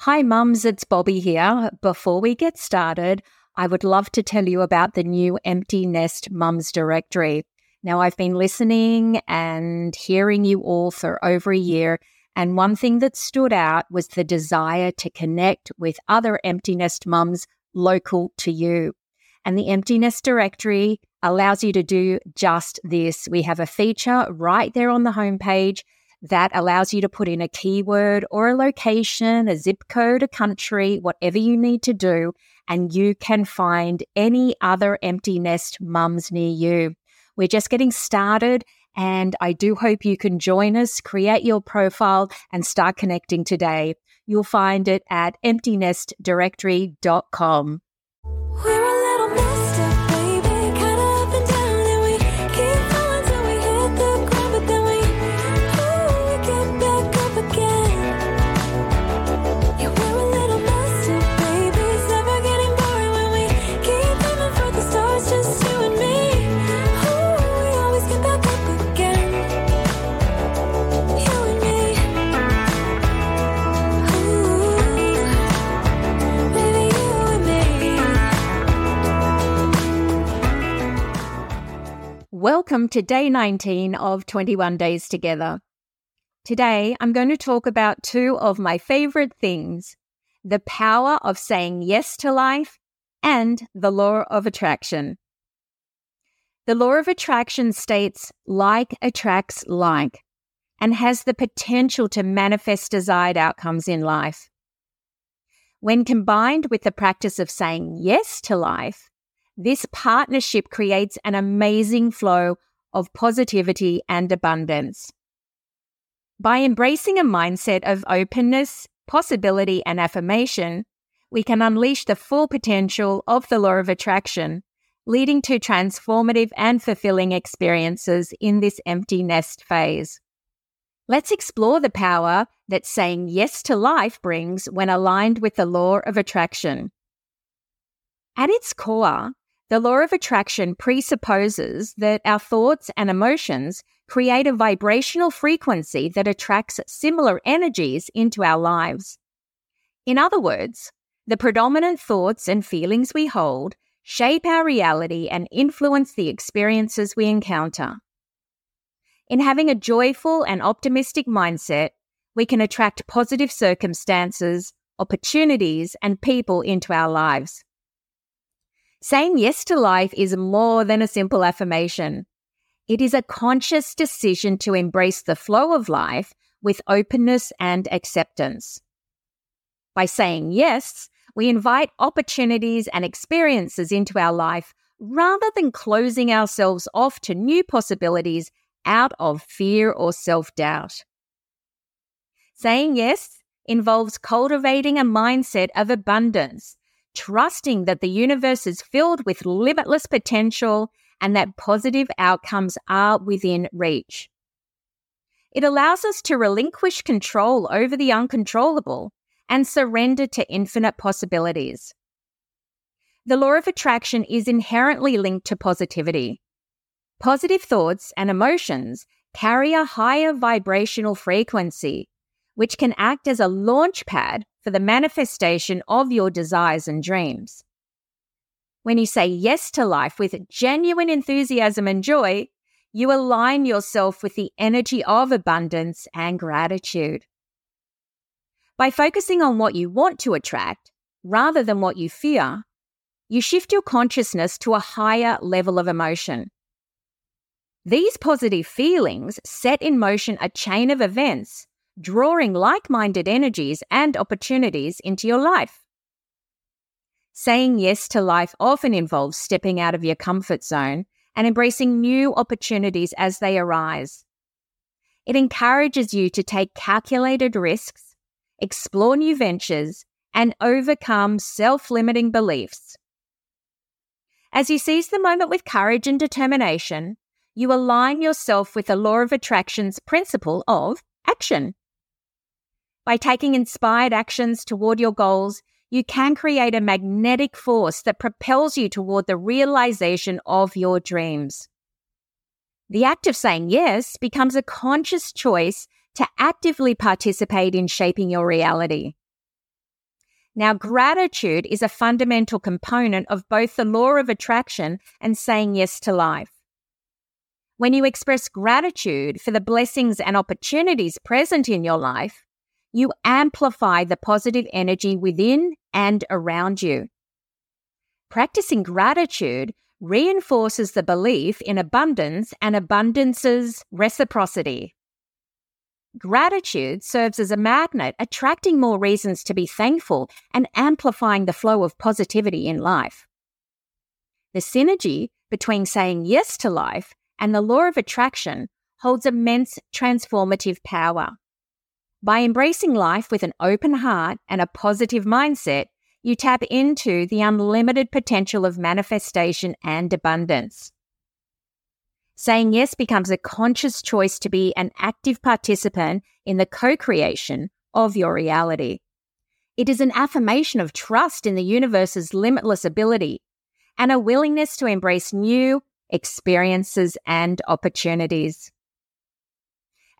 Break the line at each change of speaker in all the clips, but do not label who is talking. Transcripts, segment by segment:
Hi, mums, it's Bobbi here. Before we get started, I would love to tell you about the new Empty Nest Mums Directory. Now, I've been listening and hearing you all for over a year, and one thing that stood out was the desire to connect with other empty nest mums local to you. And the Empty Nest Directory allows you to do just this. We have a feature right there on the homepage that allows you to put in a keyword or a location, a zip code, a country, whatever you need to do, and you can find any other empty nest mums near you. We're just getting started, and I do hope you can join us, create your profile, and start connecting today. You'll find it at emptynestdirectory.com. Welcome to day 19 of 21 Days Together. Today, I'm going to talk about two of my favorite things the power of saying yes to life and the law of attraction. The law of attraction states like attracts like and has the potential to manifest desired outcomes in life. When combined with the practice of saying yes to life, this partnership creates an amazing flow of positivity and abundance. By embracing a mindset of openness, possibility, and affirmation, we can unleash the full potential of the law of attraction, leading to transformative and fulfilling experiences in this empty nest phase. Let's explore the power that saying yes to life brings when aligned with the law of attraction. At its core, the law of attraction presupposes that our thoughts and emotions create a vibrational frequency that attracts similar energies into our lives. In other words, the predominant thoughts and feelings we hold shape our reality and influence the experiences we encounter. In having a joyful and optimistic mindset, we can attract positive circumstances, opportunities, and people into our lives. Saying yes to life is more than a simple affirmation. It is a conscious decision to embrace the flow of life with openness and acceptance. By saying yes, we invite opportunities and experiences into our life rather than closing ourselves off to new possibilities out of fear or self doubt. Saying yes involves cultivating a mindset of abundance trusting that the universe is filled with limitless potential and that positive outcomes are within reach. It allows us to relinquish control over the uncontrollable and surrender to infinite possibilities. The law of attraction is inherently linked to positivity. Positive thoughts and emotions carry a higher vibrational frequency, which can act as a launch pad for the manifestation of your desires and dreams. When you say yes to life with genuine enthusiasm and joy, you align yourself with the energy of abundance and gratitude. By focusing on what you want to attract rather than what you fear, you shift your consciousness to a higher level of emotion. These positive feelings set in motion a chain of events drawing like minded energies and opportunities into your life. Saying yes to life often involves stepping out of your comfort zone and embracing new opportunities as they arise. It encourages you to take calculated risks, explore new ventures, and overcome self limiting beliefs. As you seize the moment with courage and determination, you align yourself with the law of attraction's principle of action. By taking inspired actions toward your goals, you can create a magnetic force that propels you toward the realization of your dreams. The act of saying yes becomes a conscious choice to actively participate in shaping your reality. Now, gratitude is a fundamental component of both the law of attraction and saying yes to life. When you express gratitude for the blessings and opportunities present in your life, you amplify the positive energy within and around you. Practicing gratitude reinforces the belief in abundance and abundance's reciprocity. Gratitude serves as a magnet, attracting more reasons to be thankful and amplifying the flow of positivity in life. The synergy between saying yes to life and the law of attraction holds immense transformative power. By embracing life with an open heart and a positive mindset, you tap into the unlimited potential of manifestation and abundance. Saying yes becomes a conscious choice to be an active participant in the co creation of your reality. It is an affirmation of trust in the universe's limitless ability and a willingness to embrace new experiences and opportunities.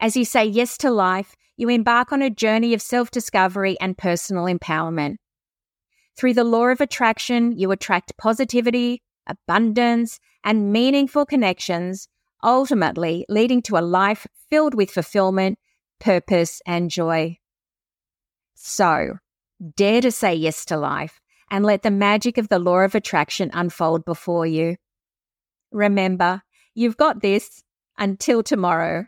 As you say yes to life, you embark on a journey of self discovery and personal empowerment. Through the law of attraction, you attract positivity, abundance, and meaningful connections, ultimately leading to a life filled with fulfillment, purpose, and joy. So, dare to say yes to life and let the magic of the law of attraction unfold before you. Remember, you've got this until tomorrow.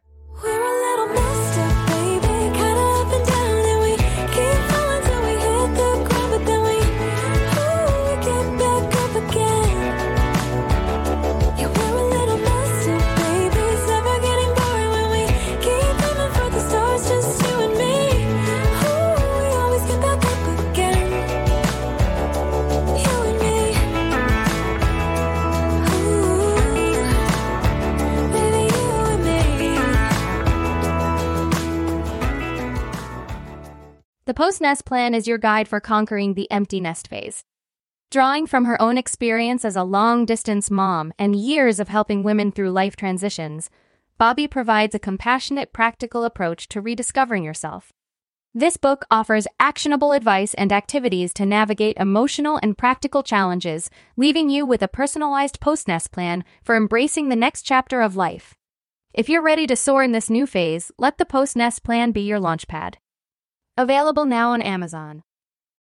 Post nest plan is your guide for conquering the empty nest phase. Drawing from her own experience as a long distance mom and years of helping women through life transitions, Bobbi provides a compassionate, practical approach to rediscovering yourself. This book offers actionable advice and activities to navigate emotional and practical challenges, leaving you with a personalized post nest plan for embracing the next chapter of life. If you're ready to soar in this new phase, let the post nest plan be your launchpad. Available now on Amazon.